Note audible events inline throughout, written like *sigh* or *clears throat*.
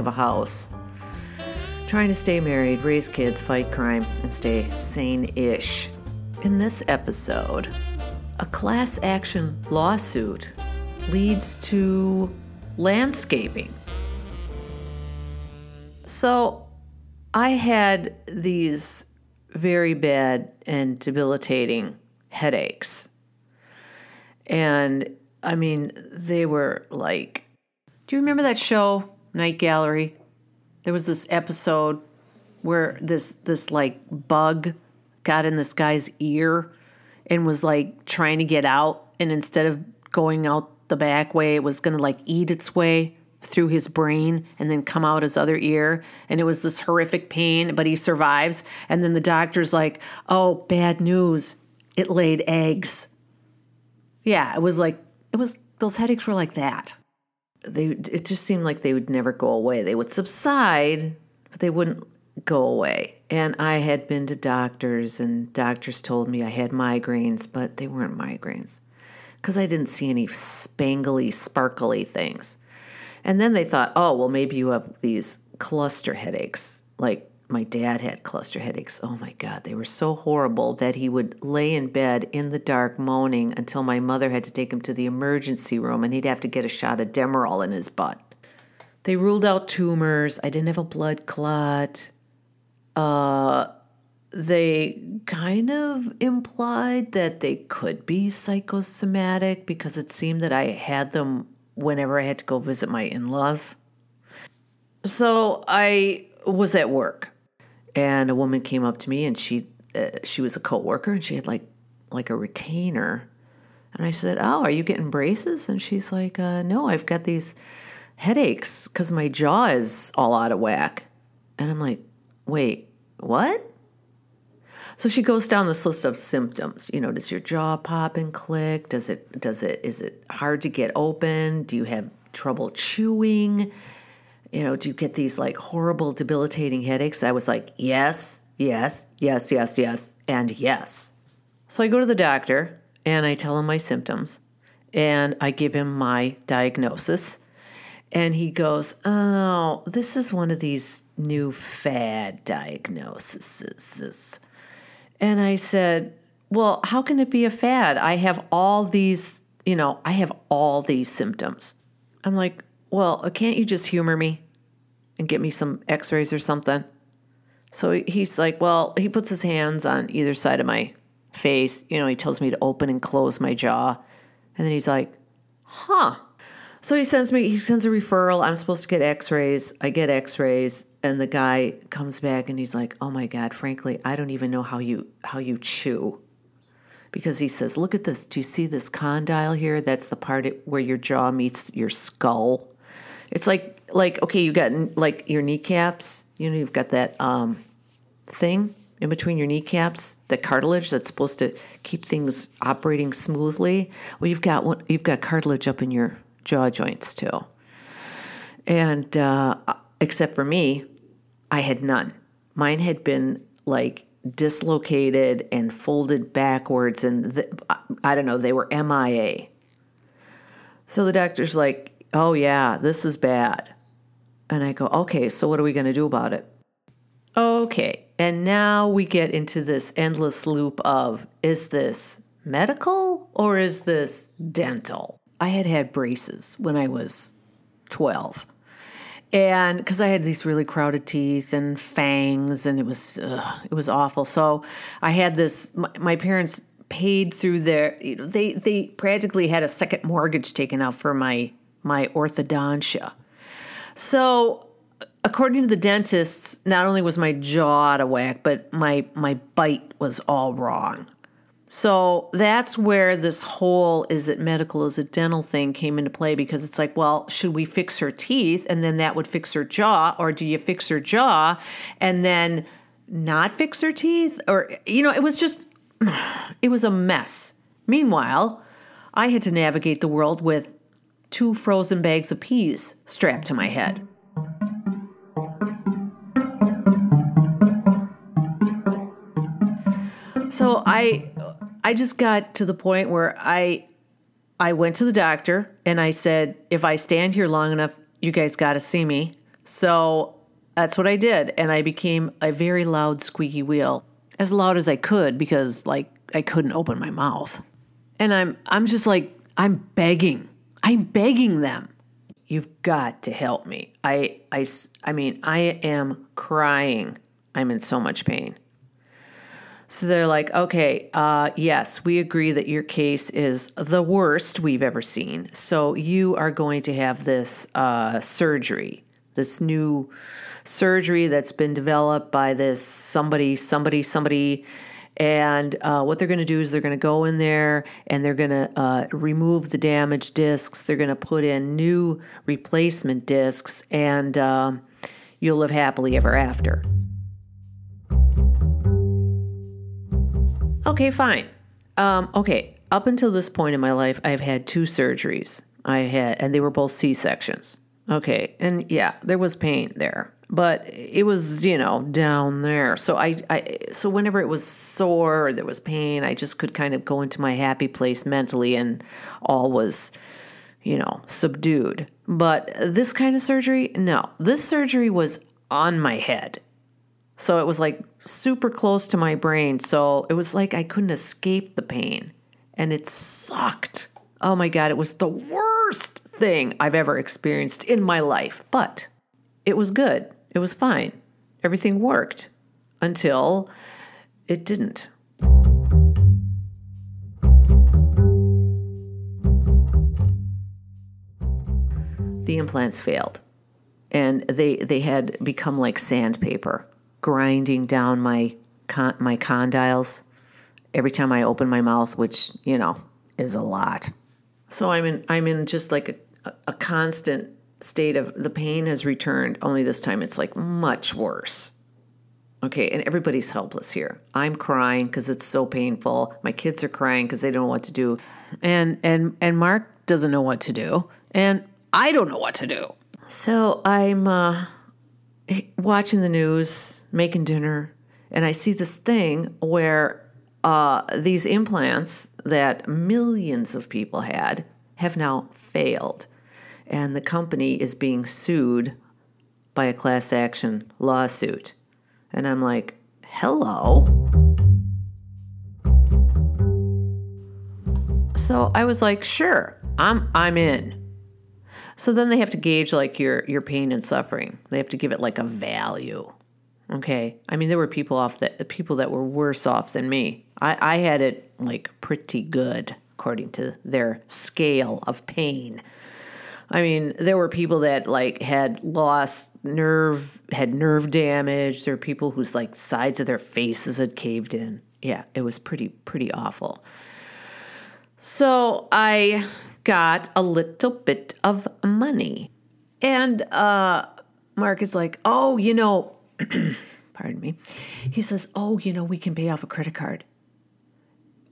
of a house, trying to stay married, raise kids, fight crime, and stay sane ish. In this episode, a class action lawsuit leads to landscaping. So, I had these very bad and debilitating headaches. And I mean, they were like, do you remember that show, Night Gallery? There was this episode where this this like bug got in this guy's ear and was like trying to get out. And instead of going out the back way, it was going to like eat its way through his brain and then come out his other ear. And it was this horrific pain but he survives. And then the doctor's like oh bad news. It laid eggs. Yeah it was like it was those headaches were like that they it just seemed like they would never go away they would subside but they wouldn't go away and i had been to doctors and doctors told me i had migraines but they weren't migraines because i didn't see any spangly sparkly things and then they thought, oh, well, maybe you have these cluster headaches. Like my dad had cluster headaches. Oh my God, they were so horrible that he would lay in bed in the dark moaning until my mother had to take him to the emergency room and he'd have to get a shot of Demerol in his butt. They ruled out tumors. I didn't have a blood clot. Uh, they kind of implied that they could be psychosomatic because it seemed that I had them whenever I had to go visit my in laws. So I was at work, and a woman came up to me, and she uh, she was a coworker, and she had like like a retainer, and I said, "Oh, are you getting braces?" And she's like, uh, "No, I've got these headaches because my jaw is all out of whack." And I'm like, "Wait, what?" So she goes down this list of symptoms. You know, does your jaw pop and click? Does it does it is it hard to get open? Do you have trouble chewing? You know, do you get these like horrible debilitating headaches? I was like, "Yes, yes, yes, yes, yes, and yes." So I go to the doctor and I tell him my symptoms and I give him my diagnosis. And he goes, Oh, this is one of these new fad diagnoses. And I said, Well, how can it be a fad? I have all these, you know, I have all these symptoms. I'm like, Well, uh, can't you just humor me and get me some x rays or something? So he's like, Well, he puts his hands on either side of my face. You know, he tells me to open and close my jaw. And then he's like, Huh. So he sends me, he sends a referral. I'm supposed to get x rays. I get x rays and the guy comes back and he's like, "Oh my god, frankly, I don't even know how you how you chew." Because he says, "Look at this. Do you see this condyle here? That's the part where your jaw meets your skull. It's like like okay, you got like your kneecaps. You know, you've got that um, thing in between your kneecaps, the cartilage that's supposed to keep things operating smoothly. Well, you've got one, you've got cartilage up in your jaw joints too, and uh, except for me, I had none. Mine had been like dislocated and folded backwards, and the, I don't know, they were MIA. So the doctor's like, oh, yeah, this is bad. And I go, okay, so what are we going to do about it? Okay, and now we get into this endless loop of is this medical or is this dental? I had had braces when I was 12 and because I had these really crowded teeth and fangs, and it was ugh, it was awful. So I had this. My, my, parents paid through their. You know, they they practically had a second mortgage taken out for my my orthodontia. So according to the dentists, not only was my jaw out of whack, but my my bite was all wrong. So that's where this whole is it medical, is it dental thing came into play because it's like, well, should we fix her teeth and then that would fix her jaw? Or do you fix her jaw and then not fix her teeth? Or, you know, it was just, *sighs* it was a mess. Meanwhile, I had to navigate the world with two frozen bags of peas strapped to my head. So I I just got to the point where I I went to the doctor and I said, if I stand here long enough, you guys got to see me. So that's what I did. And I became a very loud, squeaky wheel, as loud as I could because, like, I couldn't open my mouth. And I'm, I'm just like, I'm begging. I'm begging them. You've got to help me. I, I, I mean, I am crying. I'm in so much pain. So they're like, okay, uh, yes, we agree that your case is the worst we've ever seen. So you are going to have this uh, surgery, this new surgery that's been developed by this somebody, somebody, somebody. And uh, what they're going to do is they're going to go in there and they're going to uh, remove the damaged discs. They're going to put in new replacement discs, and um, you'll live happily ever after. Okay, fine. Um, okay, up until this point in my life, I've had two surgeries. I had, and they were both C sections. Okay, and yeah, there was pain there, but it was you know down there. So I, I, so whenever it was sore or there was pain, I just could kind of go into my happy place mentally, and all was, you know, subdued. But this kind of surgery, no, this surgery was on my head. So it was like super close to my brain. So it was like I couldn't escape the pain. And it sucked. Oh my God, it was the worst thing I've ever experienced in my life. But it was good. It was fine. Everything worked until it didn't. The implants failed and they they had become like sandpaper grinding down my con- my condyles every time I open my mouth, which you know is a lot. So I'm in I'm in just like a, a constant state of the pain has returned. Only this time it's like much worse. Okay, and everybody's helpless here. I'm crying because it's so painful. My kids are crying because they don't know what to do, and and and Mark doesn't know what to do, and I don't know what to do. So I'm uh, watching the news making dinner, and I see this thing where uh, these implants that millions of people had have now failed. And the company is being sued by a class action lawsuit. And I'm like, hello. So I was like, sure, I'm I'm in. So then they have to gauge like your your pain and suffering. They have to give it like a value. Okay. I mean, there were people off that the people that were worse off than me. I, I had it like pretty good according to their scale of pain. I mean, there were people that like had lost nerve, had nerve damage. There were people whose like sides of their faces had caved in. Yeah, it was pretty, pretty awful. So I got a little bit of money. And uh, Mark is like, oh, you know, *clears throat* pardon me, he says, Oh, you know, we can pay off a credit card.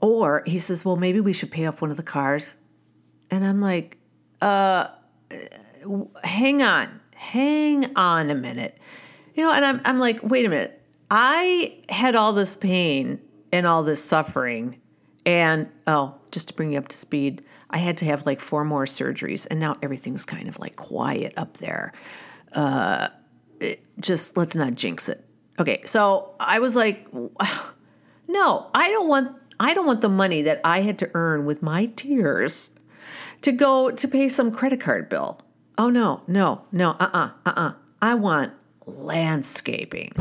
Or he says, Well, maybe we should pay off one of the cars. And I'm like, uh, hang on, hang on a minute. You know, and I'm, I'm like, wait a minute. I had all this pain and all this suffering. And oh, just to bring you up to speed, I had to have like four more surgeries, and now everything's kind of like quiet up there. Uh, it, just let's not jinx it. Okay, so I was like, *sighs* no, I don't want I don't want the money that I had to earn with my tears to go to pay some credit card bill. Oh no, no, no, uh-uh, uh-uh. I want landscaping.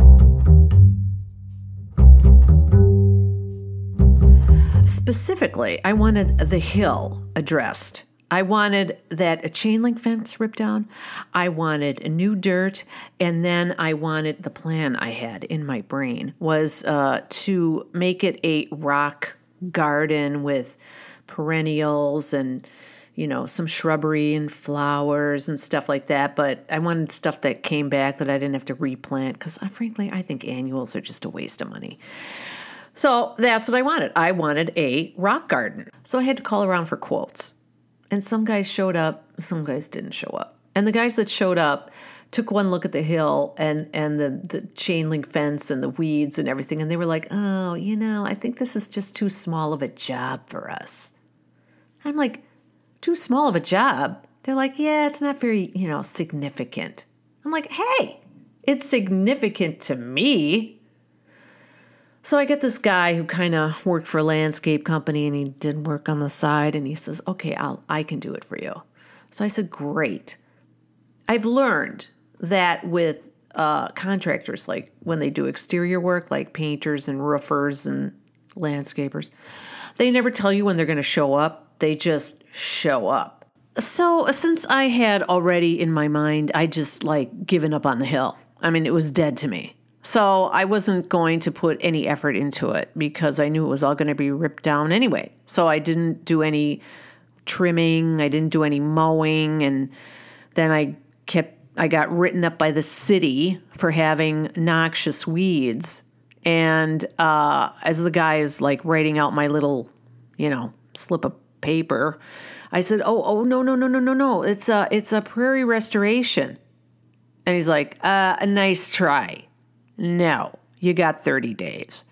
Specifically, I wanted the hill addressed. I wanted that a chain link fence ripped down. I wanted new dirt, and then I wanted the plan I had in my brain was uh, to make it a rock garden with perennials and you know some shrubbery and flowers and stuff like that. But I wanted stuff that came back that I didn't have to replant because, uh, frankly, I think annuals are just a waste of money. So that's what I wanted. I wanted a rock garden. So I had to call around for quotes. And some guys showed up, some guys didn't show up. And the guys that showed up took one look at the hill and and the the chain link fence and the weeds and everything and they were like, "Oh, you know, I think this is just too small of a job for us." I'm like, too small of a job. They're like, yeah, it's not very, you know, significant. I'm like, hey, it's significant to me. So I get this guy who kind of worked for a landscape company and he did work on the side and he says, "Okay, I'll I can do it for you." So I said, "Great." I've learned that with uh, contractors, like when they do exterior work, like painters and roofers and landscapers, they never tell you when they're going to show up. They just show up. So since I had already in my mind, I just like given up on the hill. I mean, it was dead to me. So I wasn't going to put any effort into it because I knew it was all going to be ripped down anyway. So I didn't do any trimming, I didn't do any mowing, and then I kept I got written up by the city for having noxious weeds. And uh, as the guy is like writing out my little, you know, slip of paper, I said, "Oh, oh, no, no, no, no, no, no! It's a, it's a prairie restoration." And he's like, uh, "A nice try." No, you got thirty days.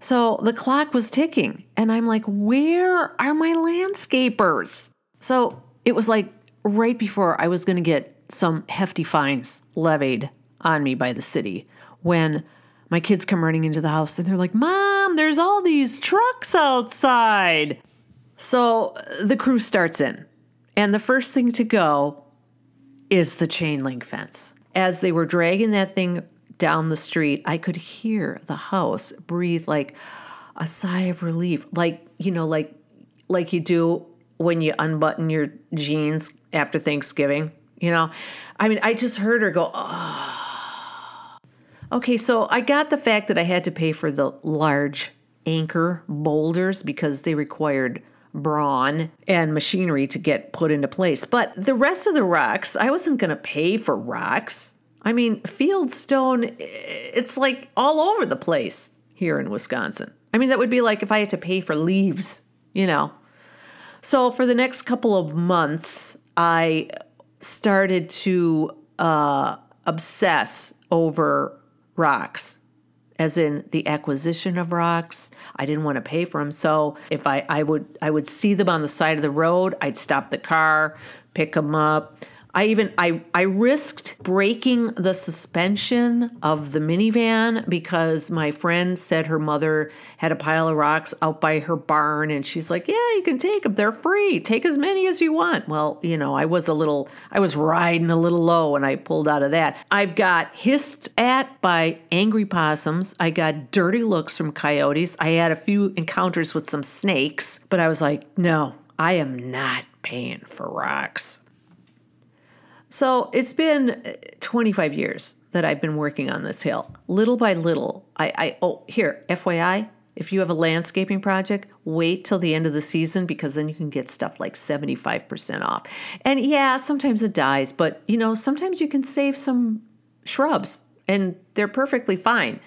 So the clock was ticking, and I'm like, "Where are my landscapers?" So it was like right before I was going to get some hefty fines levied on me by the city when my kids come running into the house and they're like, Mom, there's all these trucks outside. So uh, the crew starts in, and the first thing to go is the chain link fence. As they were dragging that thing down the street, I could hear the house breathe like a sigh of relief, like, you know, like like you do when you unbutton your jeans after Thanksgiving you know, I mean, I just heard her go, oh. Okay, so I got the fact that I had to pay for the large anchor boulders because they required brawn and machinery to get put into place. But the rest of the rocks, I wasn't going to pay for rocks. I mean, fieldstone, it's like all over the place here in Wisconsin. I mean, that would be like if I had to pay for leaves, you know. So for the next couple of months, I started to uh, obsess over rocks as in the acquisition of rocks. I didn't want to pay for them so if I, I would i would see them on the side of the road. I'd stop the car pick them up I even I I risked breaking the suspension of the minivan because my friend said her mother had a pile of rocks out by her barn and she's like, "Yeah, you can take them. They're free. Take as many as you want." Well, you know, I was a little I was riding a little low when I pulled out of that. I've got hissed at by angry possums. I got dirty looks from coyotes. I had a few encounters with some snakes, but I was like, "No, I am not paying for rocks." So it's been uh, 25 years that I've been working on this hill. Little by little, I, I oh, here, FYI, if you have a landscaping project, wait till the end of the season because then you can get stuff like 75% off. And yeah, sometimes it dies, but you know, sometimes you can save some shrubs and they're perfectly fine.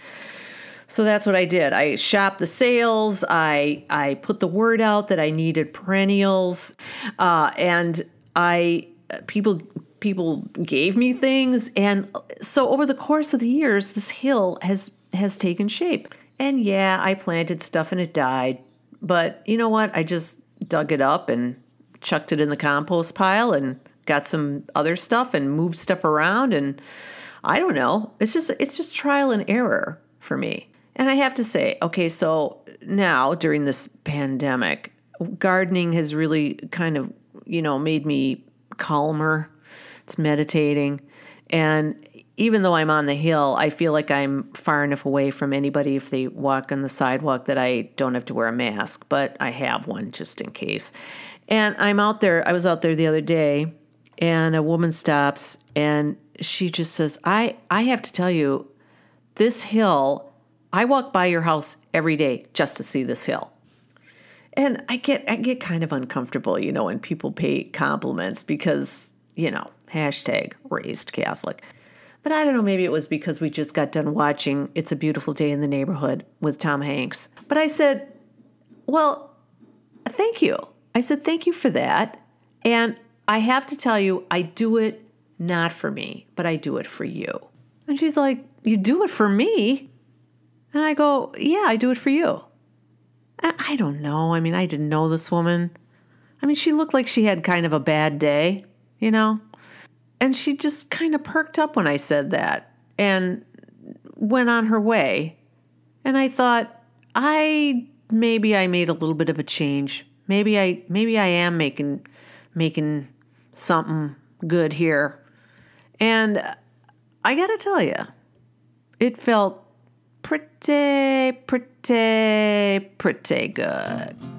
So that's what I did. I shopped the sales. I I put the word out that I needed perennials, uh, and I people people gave me things. And so over the course of the years this hill has has taken shape. And yeah i planted stuff and it died. But you know what? I just dug it up and chucked it in the compost pile and got some other stuff and moved stuff around. And i don't know. It's just it's just trial and error for me. And i have to say okay so now during this pandemic gardening has really kind of you know made me calmer it's meditating. And even though I'm on the hill, I feel like I'm far enough away from anybody if they walk on the sidewalk that I don't have to wear a mask, but I have one just in case. And I'm out there, I was out there the other day, and a woman stops and she just says, I, I have to tell you, this hill, I walk by your house every day just to see this hill. And I get I get kind of uncomfortable, you know, when people pay compliments because, you know, Hashtag raised Catholic. But I don't know, maybe it was because we just got done watching It's a Beautiful Day in the Neighborhood with Tom Hanks. But I said, Well, thank you. I said, Thank you for that. And I have to tell you, I do it not for me, but I do it for you. And she's like, You do it for me? And I go, Yeah, I do it for you. And I don't know. I mean, I didn't know this woman. I mean, she looked like she had kind of a bad day, you know? And she just kind of perked up when I said that and went on her way. And I thought, I maybe I made a little bit of a change. Maybe I maybe I am making making something good here. And I got to tell you, it felt pretty pretty pretty good.